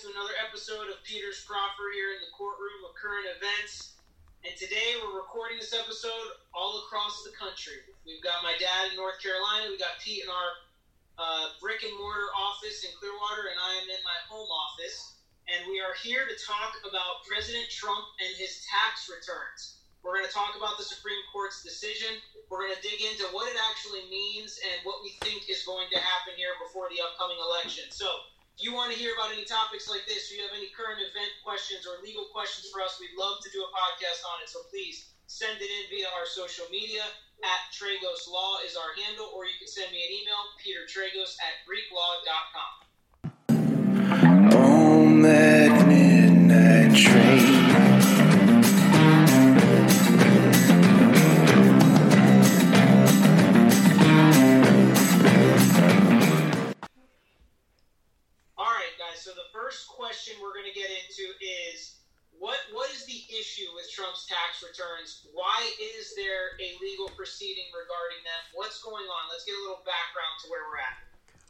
to another episode of Peter's Proffer here in the courtroom of current events. And today we're recording this episode all across the country. We've got my dad in North Carolina, we got Pete in our uh, brick and mortar office in Clearwater, and I am in my home office. And we are here to talk about President Trump and his tax returns. We're going to talk about the Supreme Court's decision. We're going to dig into what it actually means and what we think is going to happen here before the upcoming election. So, you want to hear about any topics like this, or you have any current event questions or legal questions for us, we'd love to do a podcast on it. So please send it in via our social media. At Tragos Law is our handle, or you can send me an email, petertragos at greeklaw.com. On oh, that midnight train. To get into is what what is the issue with Trump's tax returns? Why is there a legal proceeding regarding them? What's going on? Let's get a little background to where we're at.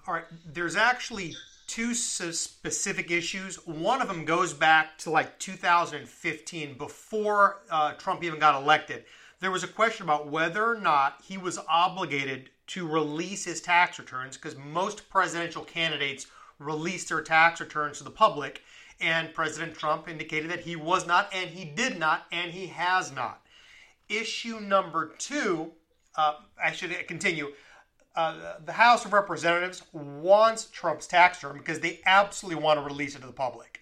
All right, there's actually two specific issues. One of them goes back to like 2015, before uh, Trump even got elected. There was a question about whether or not he was obligated to release his tax returns because most presidential candidates release their tax returns to the public. And President Trump indicated that he was not, and he did not, and he has not. Issue number two, uh, I should continue uh, the House of Representatives wants Trump's tax return because they absolutely want to release it to the public.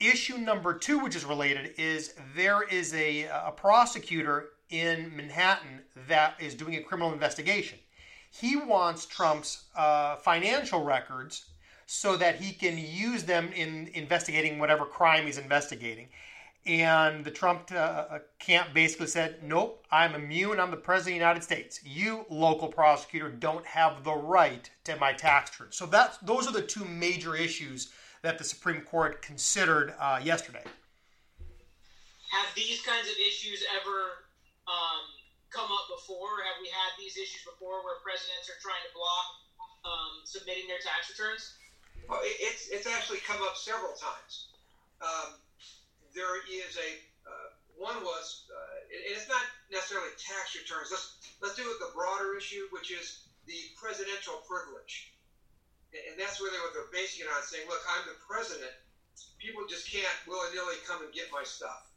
Issue number two, which is related, is there is a, a prosecutor in Manhattan that is doing a criminal investigation. He wants Trump's uh, financial records so that he can use them in investigating whatever crime he's investigating. And the Trump uh, camp basically said, nope, I'm immune. I'm the president of the United States. You, local prosecutor, don't have the right to my tax return. So that's, those are the two major issues that the Supreme Court considered uh, yesterday. Have these kinds of issues ever um, come up before? Have we had these issues before where presidents are trying to block um, submitting their tax returns? Well, it's it's actually come up several times. Um, there is a uh, one was, uh, and it's not necessarily tax returns. Let's let's do it the broader issue, which is the presidential privilege, and, that's really what they're basing it on, saying, look, I'm the president. People just can't willy nilly come and get my stuff.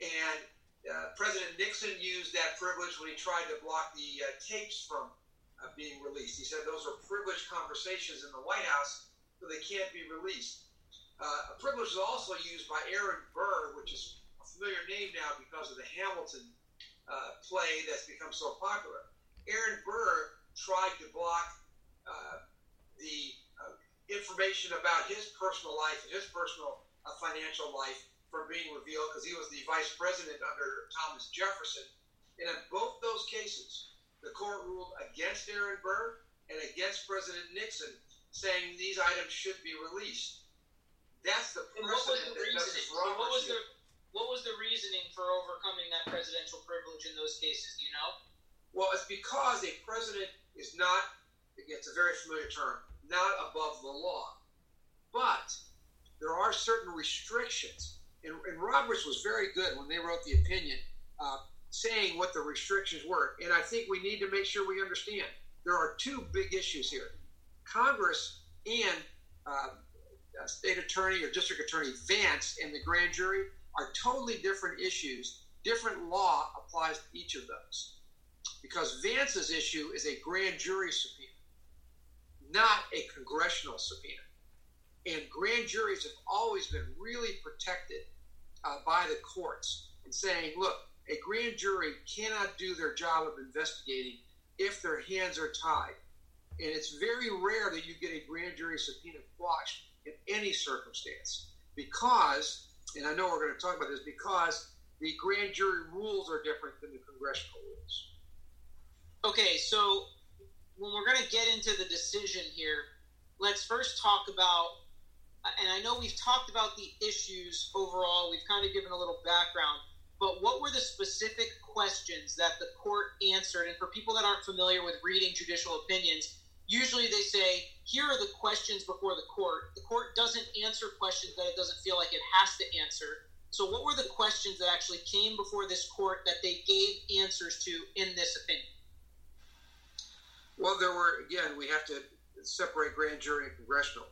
And uh, President Nixon used that privilege when he tried to block the uh, tapes from uh, being released. He said those are privileged conversations in the White House, so they can't be released. Uh, a privilege is also used by Aaron Burr, which is a familiar name now because of the Hamilton uh, play that's become so popular. Aaron Burr tried to block uh, the uh, information about his personal life and his personal uh, financial life from being revealed because he was the vice president under Thomas Jefferson. And in both those cases, the court ruled against Aaron Burr and against President Nixon, saying these items should be released. That's the precedent that? Justice What was Roberts the what was the reasoning for overcoming that presidential privilege in those cases? Do you know? Well, it's because a president is not, again, it's a very familiar term, not above the law. But there are certain restrictions. And, and Roberts was very good when they wrote the opinion, uh, saying what the restrictions were. And I think we need to make sure we understand there are two big issues here. Congress and uh, uh, state attorney or district attorney Vance and the grand jury are totally different issues. Different law applies to each of those. Because Vance's issue is a grand jury subpoena, not a congressional subpoena. And grand juries have always been really protected uh, by the courts and saying, look, a grand jury cannot do their job of investigating if their hands are tied. And it's very rare that you get a grand jury subpoena quashed in any circumstance because, and I know we're going to talk about this, because the grand jury rules are different than the congressional rules. Okay, so when we're going to get into the decision here, let's first talk about, and I know we've talked about the issues overall, we've kind of given a little background, but what were the specific questions that the court answered? And for people that aren't familiar with reading judicial opinions, usually they say, here are the questions before the court. The court doesn't answer questions that it doesn't feel like it has to answer. So, what were the questions that actually came before this court that they gave answers to in this opinion? Well, there were, again, we have to separate grand jury and congressional.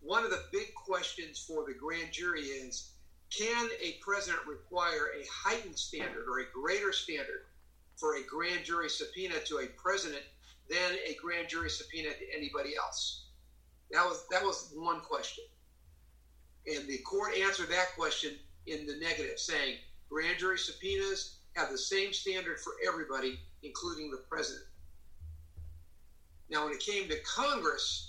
One of the big questions for the grand jury is can a president require a heightened standard or a greater standard for a grand jury subpoena to a president than a grand jury subpoena to anybody else? That was that was one question. And the court answered that question in the negative, saying grand jury subpoenas have the same standard for everybody, including the president. Now, when it came to Congress,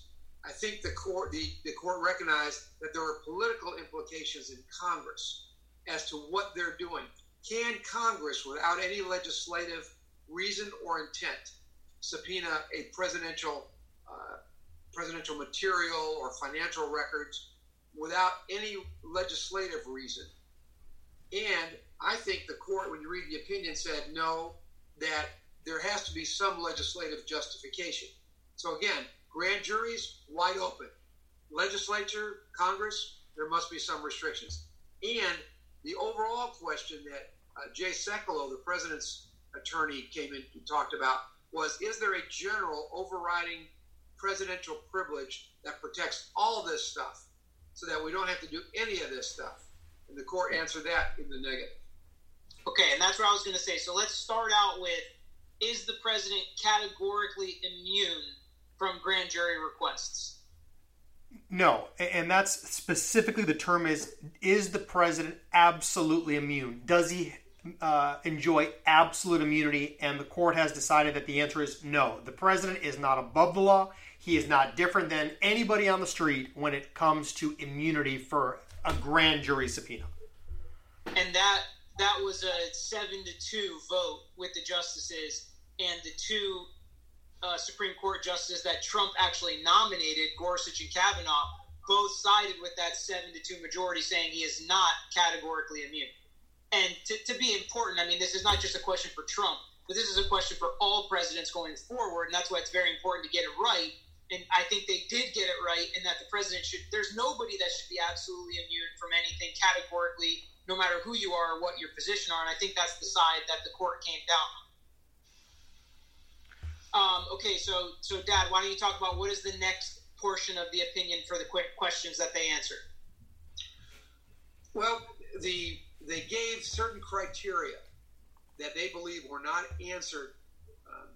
I think the court the, the court recognized that there are political implications in Congress as to what they're doing. Can Congress, without any legislative reason or intent, subpoena a presidential uh, presidential material or financial records without any legislative reason? And I think the court, when you read the opinion, said no, that there has to be some legislative justification. So again, grand juries wide open. Legislature, Congress, there must be some restrictions. And the overall question that uh, Jay Sekulow, the president's attorney, came in and talked about was: Is there a general overriding presidential privilege that protects all this stuff, so that we don't have to do any of this stuff? And the court answered that in the negative. Okay, and that's what I was going to say. So let's start out with: Is the president categorically immune from grand jury requests? No, and that's specifically the term is is the president absolutely immune? Does he uh, enjoy absolute immunity? And the court has decided that the answer is no. The president is not above the law. He is not different than anybody on the street when it comes to immunity for a grand jury subpoena. And that that was a seven to two vote with the justices and the two uh, Supreme Court justice that Trump actually nominated, Gorsuch and Kavanaugh, both sided with that seven to two majority, saying he is not categorically immune. And to, to be important, I mean, this is not just a question for Trump, but this is a question for all presidents going forward, and that's why it's very important to get it right. And I think they did get it right, and that the president should. There's nobody that should be absolutely immune from anything categorically, no matter who you are or what your position are. And I think that's the side that the court came down on. Um, okay, so so Dad, why don't you talk about what is the next portion of the opinion for the quick questions that they answered? Well, the they gave certain criteria that they believe were not answered um,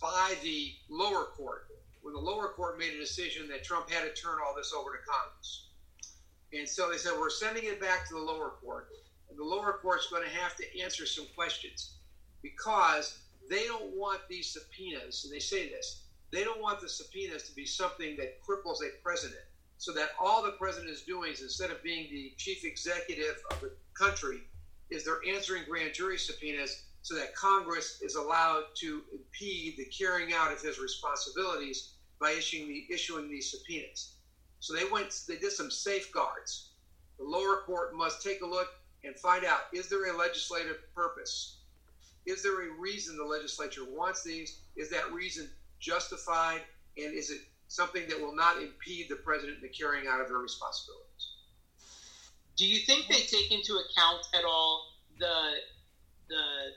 by the lower court when the lower court made a decision that Trump had to turn all this over to Congress. And so they said, we're sending it back to the lower court. And the lower court's going to have to answer some questions because they don't want these subpoenas, and they say this, they don't want the subpoenas to be something that cripples a president. So that all the president is doing is instead of being the chief executive of the country, is they're answering grand jury subpoenas so that Congress is allowed to impede the carrying out of his responsibilities by issuing the issuing these subpoenas. So they went they did some safeguards. The lower court must take a look and find out is there a legislative purpose? Is there a reason the legislature wants these? Is that reason justified? And is it something that will not impede the president in the carrying out of their responsibilities? Do you think they take into account at all the the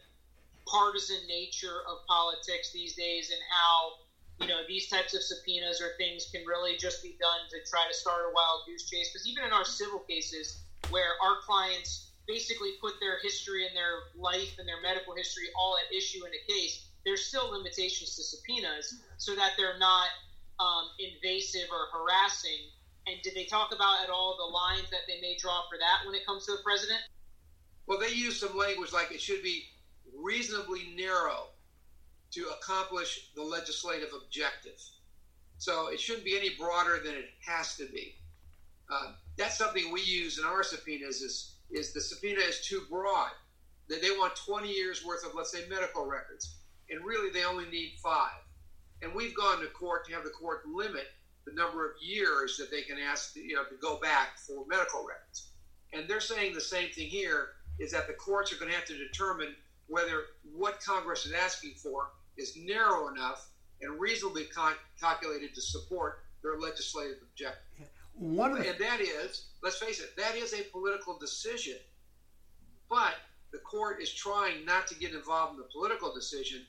partisan nature of politics these days and how you know these types of subpoenas or things can really just be done to try to start a wild goose chase? Because even in our civil cases, where our clients basically put their history and their life and their medical history all at issue in a case, there's still limitations to subpoenas so that they're not um, invasive or harassing. And did they talk about at all the lines that they may draw for that when it comes to the president? Well, they use some language like it should be reasonably narrow to accomplish the legislative objective. So it shouldn't be any broader than it has to be. Uh, that's something we use in our subpoenas is is the subpoena is too broad. That they want 20 years worth of, let's say, medical records, and really they only need five. And we've gone to court to have the court limit the number of years that they can ask, you know, to go back for medical records. And they're saying the same thing here: is that the courts are going to have to determine whether what Congress is asking for is narrow enough and reasonably con- calculated to support their legislative objective. One of the, And that is, let's face it, that is a political decision. But the court is trying not to get involved in the political decision,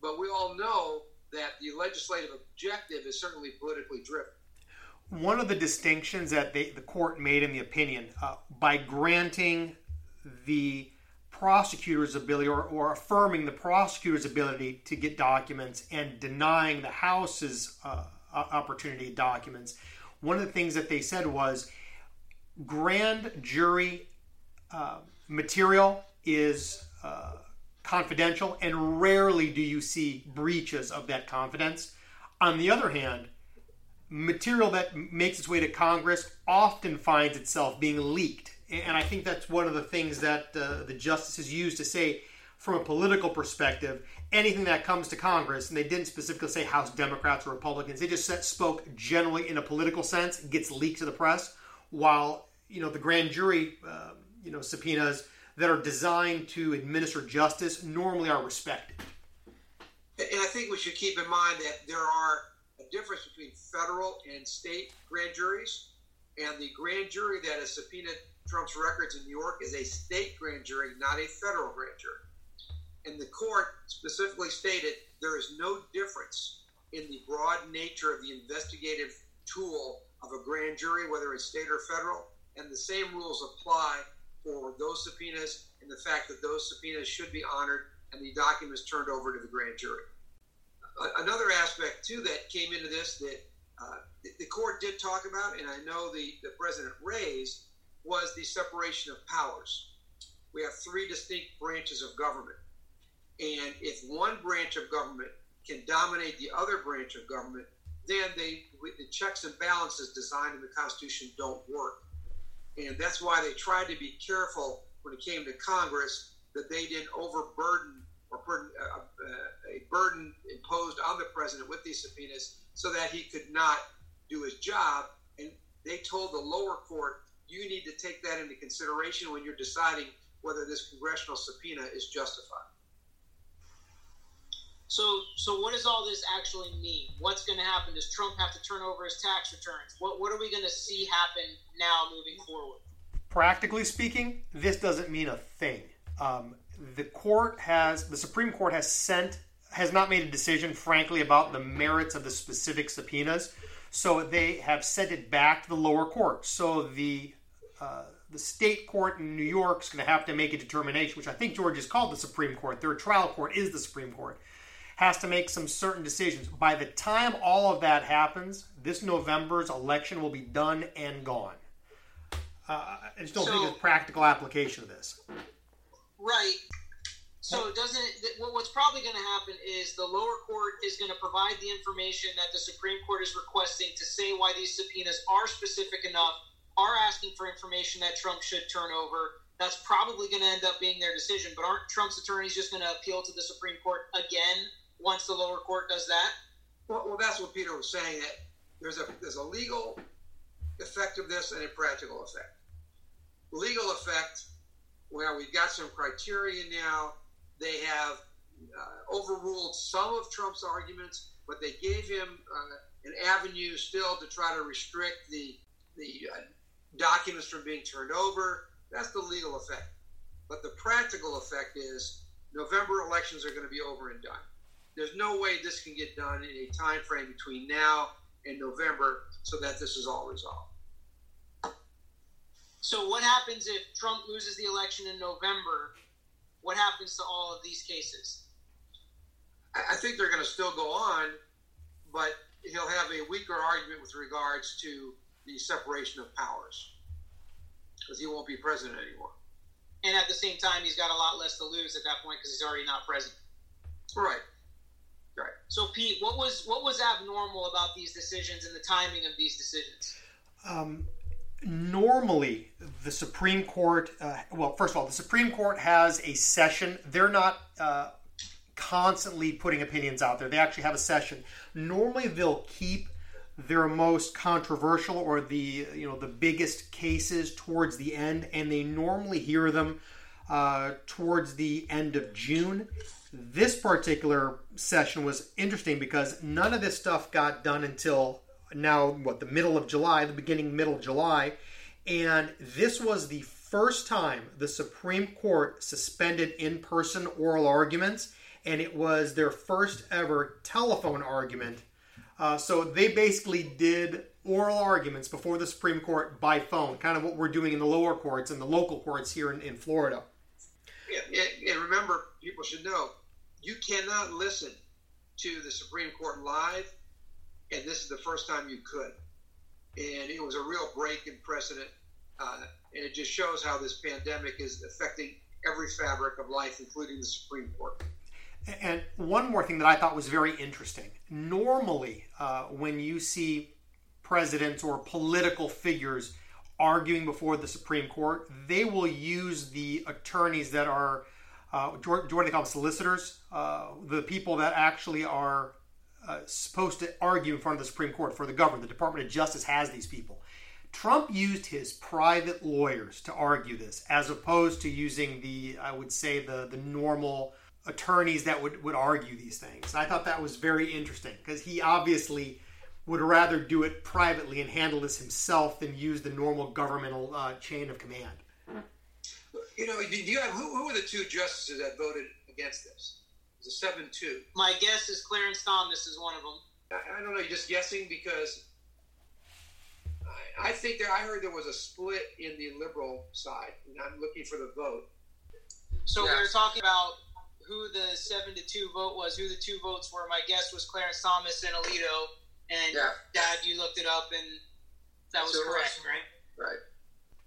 but we all know that the legislative objective is certainly politically driven. one of the distinctions that they, the court made in the opinion uh, by granting the prosecutor's ability or, or affirming the prosecutor's ability to get documents and denying the House's uh, opportunity documents. One of the things that they said was grand jury uh, material is uh, confidential, and rarely do you see breaches of that confidence. On the other hand, material that makes its way to Congress often finds itself being leaked. And I think that's one of the things that uh, the justices use to say, from a political perspective, anything that comes to Congress, and they didn't specifically say House Democrats or Republicans, they just spoke generally in a political sense, gets leaked to the press, while you know the grand jury, uh, you know subpoenas that are designed to administer justice normally are respected. And I think we should keep in mind that there are a difference between federal and state grand juries. And the grand jury that has subpoenaed Trump's records in New York is a state grand jury, not a federal grand jury. And the court specifically stated there is no difference in the broad nature of the investigative tool of a grand jury, whether it's state or federal. And the same rules apply for those subpoenas and the fact that those subpoenas should be honored and the documents turned over to the grand jury. Another aspect too that came into this that uh, the- the court did talk about, and I know the, the president raised, was the separation of powers. We have three distinct branches of government, and if one branch of government can dominate the other branch of government, then they the checks and balances designed in the Constitution don't work. And that's why they tried to be careful when it came to Congress that they didn't overburden or burden, uh, uh, a burden imposed on the president with these subpoenas so that he could not do his job. And they told the lower court, you need to take that into consideration when you're deciding whether this congressional subpoena is justified. So, so what does all this actually mean? What's going to happen? Does Trump have to turn over his tax returns? What What are we going to see happen now moving forward? practically speaking, this doesn't mean a thing. Um, the court has, the Supreme Court has sent, has not made a decision, frankly, about the merits of the specific subpoenas. So they have sent it back to the lower court. So the uh, the state court in New York is going to have to make a determination, which I think George has called the Supreme Court. Their trial court is the Supreme Court. Has to make some certain decisions. By the time all of that happens, this November's election will be done and gone. Uh, I just don't think So- it's practical application of this. Right. So doesn't it, what's probably going to happen is the lower court is going to provide the information that the Supreme Court is requesting to say why these subpoenas are specific enough, are asking for information that Trump should turn over. That's probably going to end up being their decision. But aren't Trump's attorneys just going to appeal to the Supreme Court again once the lower court does that? Well, well, that's what Peter was saying. That there's a there's a legal effect of this and a practical effect. Legal effect, well, we've got some criteria now. They have uh, overruled some of Trump's arguments, but they gave him uh, an avenue still to try to restrict the the uh, documents from being turned over. That's the legal effect. But the practical effect is November elections are going to be over and done there's no way this can get done in a time frame between now and November so that this is all resolved. So what happens if Trump loses the election in November? What happens to all of these cases? I think they're going to still go on, but he'll have a weaker argument with regards to the separation of powers because he won't be president anymore. And at the same time, he's got a lot less to lose at that point because he's already not president. Right. Right. So, Pete, what was what was abnormal about these decisions and the timing of these decisions? Um, normally, the Supreme Court, uh, well, first of all, the Supreme Court has a session. They're not uh, constantly putting opinions out there. They actually have a session. Normally, they'll keep their most controversial or the you know the biggest cases towards the end, and they normally hear them uh, towards the end of June. This particular session was interesting because none of this stuff got done until now, what, the middle of July, the beginning, middle of July. And this was the first time the Supreme Court suspended in person oral arguments, and it was their first ever telephone argument. Uh, so they basically did oral arguments before the Supreme Court by phone, kind of what we're doing in the lower courts and the local courts here in, in Florida. Yeah, and remember, people should know you cannot listen to the Supreme Court live, and this is the first time you could. And it was a real break in precedent, uh, and it just shows how this pandemic is affecting every fabric of life, including the Supreme Court. And one more thing that I thought was very interesting. Normally, uh, when you see presidents or political figures arguing before the Supreme Court, they will use the attorneys that are, uh, what do they call them, solicitors? Uh, the people that actually are uh, supposed to argue in front of the Supreme Court for the government. The Department of Justice has these people. Trump used his private lawyers to argue this, as opposed to using the, I would say, the, the normal attorneys that would, would argue these things. And I thought that was very interesting because he obviously would rather do it privately and handle this himself than use the normal governmental uh, chain of command. You know, do you have, who, who were the two justices that voted against this? It was a 7 2. My guess is Clarence Thomas is one of them. I, I don't know, you're just guessing because I, I think there, I heard there was a split in the liberal side, and I'm looking for the vote. So Yeah. we were talking about who the seven to two vote was, who the two votes were. My guess was Clarence Thomas and Alito. And Yeah. Dad, you looked it up, and that was So was. correct, right? Right.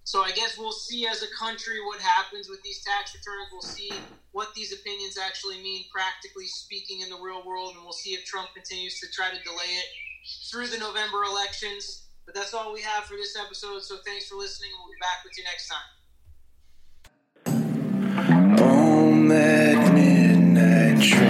So I guess we'll see as a country what happens with these tax returns. We'll see what these opinions actually mean, practically speaking, in the real world, and we'll see if Trump continues to try to delay it through the November elections. But that's all we have for this episode. So thanks for listening. We'll be back with you next time. Home at midnight.